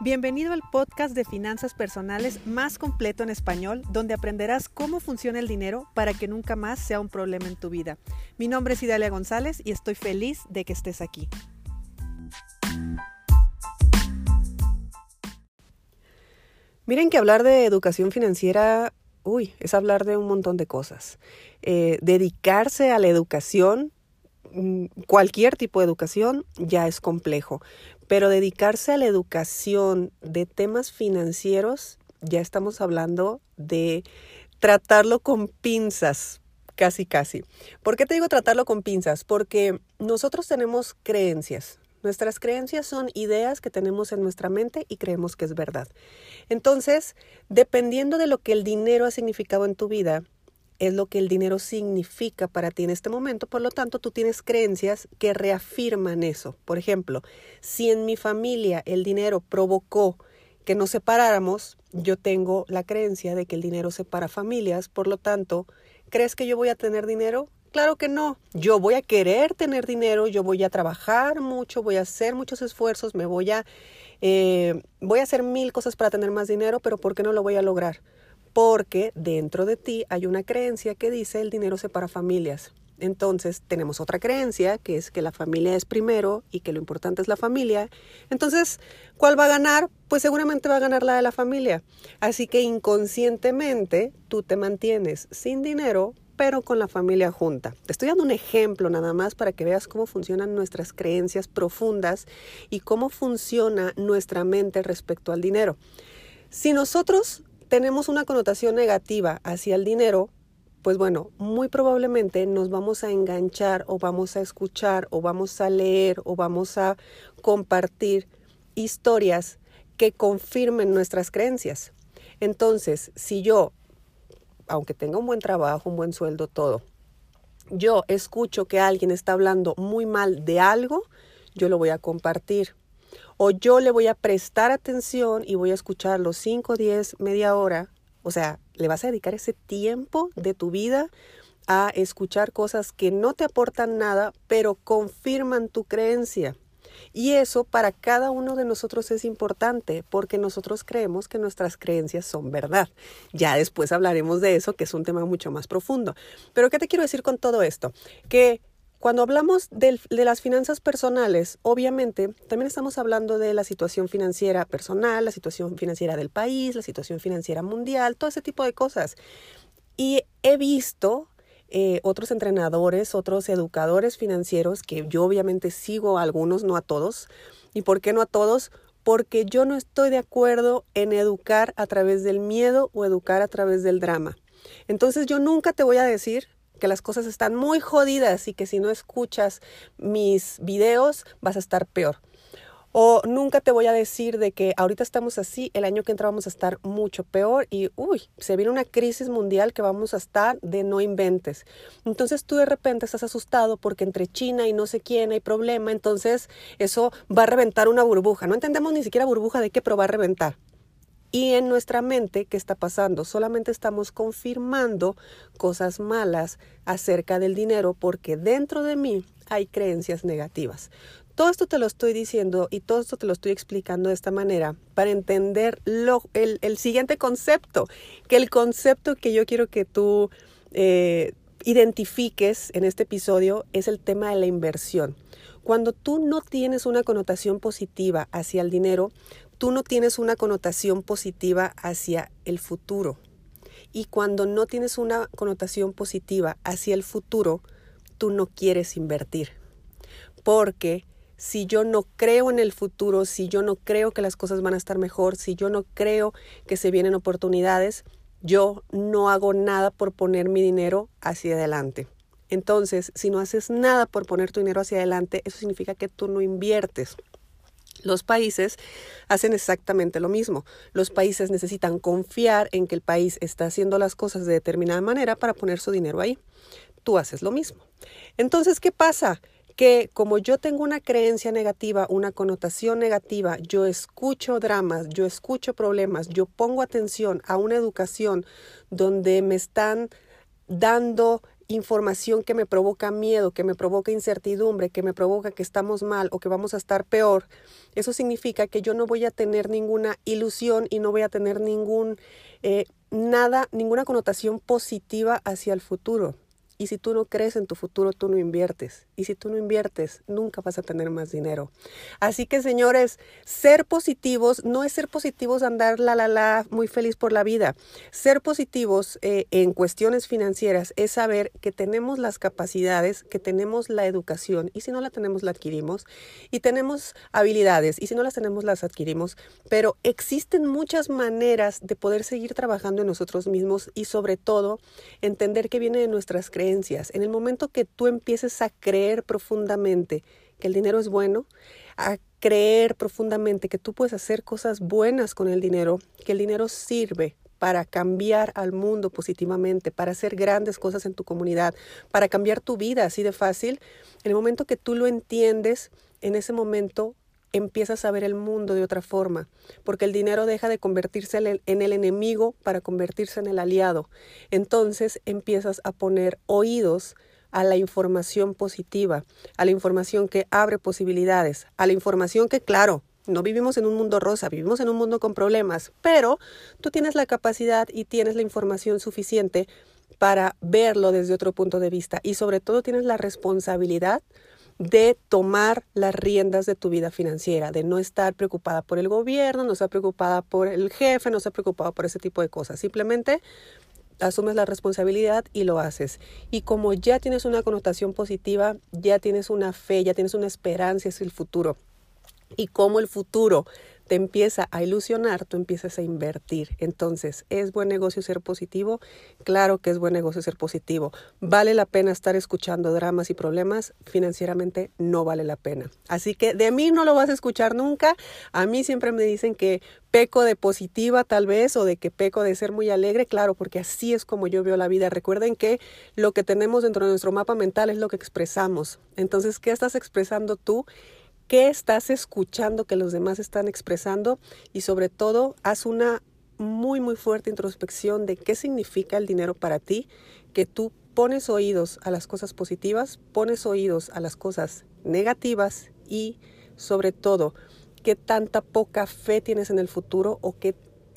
Bienvenido al podcast de finanzas personales más completo en español, donde aprenderás cómo funciona el dinero para que nunca más sea un problema en tu vida. Mi nombre es Idalia González y estoy feliz de que estés aquí. Miren que hablar de educación financiera, uy, es hablar de un montón de cosas. Eh, dedicarse a la educación mm, cualquier tipo de educación ya es complejo, pero dedicarse a la educación de temas financieros, ya estamos hablando de tratarlo con pinzas, casi, casi. ¿Por qué te digo tratarlo con pinzas? Porque nosotros tenemos creencias. Nuestras creencias son ideas que tenemos en nuestra mente y creemos que es verdad. Entonces, dependiendo de lo que el dinero ha significado en tu vida, es lo que el dinero significa para ti en este momento, por lo tanto tú tienes creencias que reafirman eso. Por ejemplo, si en mi familia el dinero provocó que nos separáramos, yo tengo la creencia de que el dinero separa familias, por lo tanto, ¿crees que yo voy a tener dinero? Claro que no. Yo voy a querer tener dinero, yo voy a trabajar mucho, voy a hacer muchos esfuerzos, me voy a, eh, voy a hacer mil cosas para tener más dinero, pero ¿por qué no lo voy a lograr? Porque dentro de ti hay una creencia que dice el dinero separa familias. Entonces tenemos otra creencia que es que la familia es primero y que lo importante es la familia. Entonces, ¿cuál va a ganar? Pues seguramente va a ganar la de la familia. Así que inconscientemente tú te mantienes sin dinero, pero con la familia junta. Te estoy dando un ejemplo nada más para que veas cómo funcionan nuestras creencias profundas y cómo funciona nuestra mente respecto al dinero. Si nosotros tenemos una connotación negativa hacia el dinero, pues bueno, muy probablemente nos vamos a enganchar o vamos a escuchar o vamos a leer o vamos a compartir historias que confirmen nuestras creencias. Entonces, si yo, aunque tenga un buen trabajo, un buen sueldo, todo, yo escucho que alguien está hablando muy mal de algo, yo lo voy a compartir o yo le voy a prestar atención y voy a escuchar los 5, 10, media hora. O sea, le vas a dedicar ese tiempo de tu vida a escuchar cosas que no te aportan nada, pero confirman tu creencia. Y eso para cada uno de nosotros es importante porque nosotros creemos que nuestras creencias son verdad. Ya después hablaremos de eso, que es un tema mucho más profundo. Pero ¿qué te quiero decir con todo esto? Que cuando hablamos de, las finanzas personales, obviamente también estamos hablando de la situación financiera personal, la situación financiera del país, la situación financiera mundial, todo ese tipo de cosas. Y he visto eh, otros entrenadores, otros educadores financieros, que yo obviamente sigo a algunos, no a todos. ¿Y por qué no a todos? Porque yo no estoy de acuerdo en educar a través del miedo o educar a través del drama. Entonces yo nunca te voy a decir que las cosas están muy jodidas y que si no escuchas mis videos vas a estar peor. O nunca te voy a decir de que ahorita estamos así, el año que entra vamos a estar mucho peor y, uy, se viene una crisis mundial que vamos a estar de no inventes. Entonces tú de repente estás asustado porque entre China y no sé quién hay problema, entonces eso va a reventar una burbuja. No entendemos ni siquiera burbuja de qué, pero a reventar. Y en nuestra mente, ¿qué está pasando? Solamente estamos confirmando cosas malas acerca del dinero porque dentro de mí hay creencias negativas. Todo esto te lo estoy diciendo y todo esto te lo estoy explicando de esta manera para entender lo, el, el, siguiente concepto, que el concepto que yo quiero que tú eh, identifiques en este episodio es el tema de la inversión. Cuando tú no tienes una connotación positiva hacia el dinero, tú no tienes una connotación positiva hacia el futuro. Y cuando no tienes una connotación positiva hacia el futuro, tú no quieres invertir. Porque si yo no creo en el futuro, si yo no creo que las cosas van a estar mejor, si yo no creo que se vienen oportunidades, yo no hago nada por poner mi dinero hacia adelante. Entonces, si no haces nada por poner tu dinero hacia adelante, eso significa que tú no inviertes. Los países hacen exactamente lo mismo. Los países necesitan confiar en que el país está haciendo las cosas de determinada manera para poner su dinero ahí. Tú haces lo mismo. Entonces, ¿qué pasa? Que como yo tengo una creencia negativa, una connotación negativa, yo escucho dramas, yo escucho problemas, yo pongo atención a una educación donde me están dando información que me provoca miedo, que me provoca incertidumbre, que me provoca que estamos mal o que vamos a estar peor, eso significa que yo no voy a tener ninguna ilusión y no voy a tener ningún eh, nada, ninguna connotación positiva hacia el futuro. Y si tú no crees en tu futuro, tú no inviertes. Y si tú no inviertes, nunca vas a tener más dinero. Así que, señores, ser positivos no es ser positivos andar la la la muy feliz por la vida. Ser positivos eh, en cuestiones financieras es saber que tenemos las capacidades, que tenemos la educación. Y si no la tenemos, la adquirimos. Y tenemos habilidades. Y si no las tenemos, las adquirimos. Pero existen muchas maneras de poder seguir trabajando en nosotros mismos y sobre todo entender que viene de nuestras en el momento que tú empieces a creer profundamente que el dinero es bueno, a creer profundamente que tú puedes hacer cosas buenas con el dinero, que el dinero sirve para cambiar al mundo positivamente, para hacer grandes cosas en tu comunidad, para cambiar tu vida así de fácil, en el momento que tú lo entiendes, en ese momento empiezas a ver el mundo de otra forma, porque el dinero deja de convertirse en el enemigo para convertirse en el aliado. Entonces empiezas a poner oídos a la información positiva, a la información que abre posibilidades, a la información que, claro, no vivimos en un mundo rosa, vivimos en un mundo con problemas, pero tú tienes la capacidad y tienes la información suficiente para verlo desde otro punto de vista y sobre todo tienes la responsabilidad de tomar las riendas de tu vida financiera, de no estar preocupada por el gobierno, no estar preocupada por el jefe, no estar preocupada por ese tipo de cosas. Simplemente asumes la responsabilidad y lo haces. Y como ya tienes una connotación positiva, ya tienes una fe, ya tienes una esperanza hacia el futuro. Y como el futuro te empieza a ilusionar, tú empiezas a invertir. Entonces, ¿es buen negocio ser positivo? Claro que es buen negocio ser positivo. ¿Vale la pena estar escuchando dramas y problemas? Financieramente no vale la pena. Así que de mí no lo vas a escuchar nunca. A mí siempre me dicen que peco de positiva tal vez o de que peco de ser muy alegre, claro, porque así es como yo veo la vida. Recuerden que lo que tenemos dentro de nuestro mapa mental es lo que expresamos. Entonces, ¿qué estás expresando tú? Qué estás escuchando que los demás están expresando y sobre todo haz una muy muy fuerte introspección de qué significa el dinero para ti, que tú pones oídos a las cosas positivas, pones oídos a las cosas negativas y sobre todo qué tanta poca fe tienes en el futuro o qué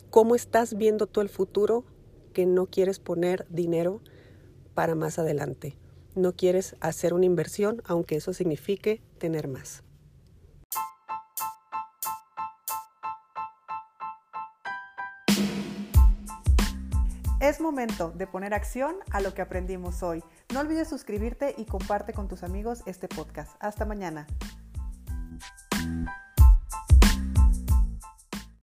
cómo estás viendo tú el futuro que no quieres poner dinero para más adelante. No quieres hacer una inversión aunque eso signifique tener más. Es momento de poner acción a lo que aprendimos hoy. No olvides suscribirte y comparte con tus amigos este podcast. Hasta mañana.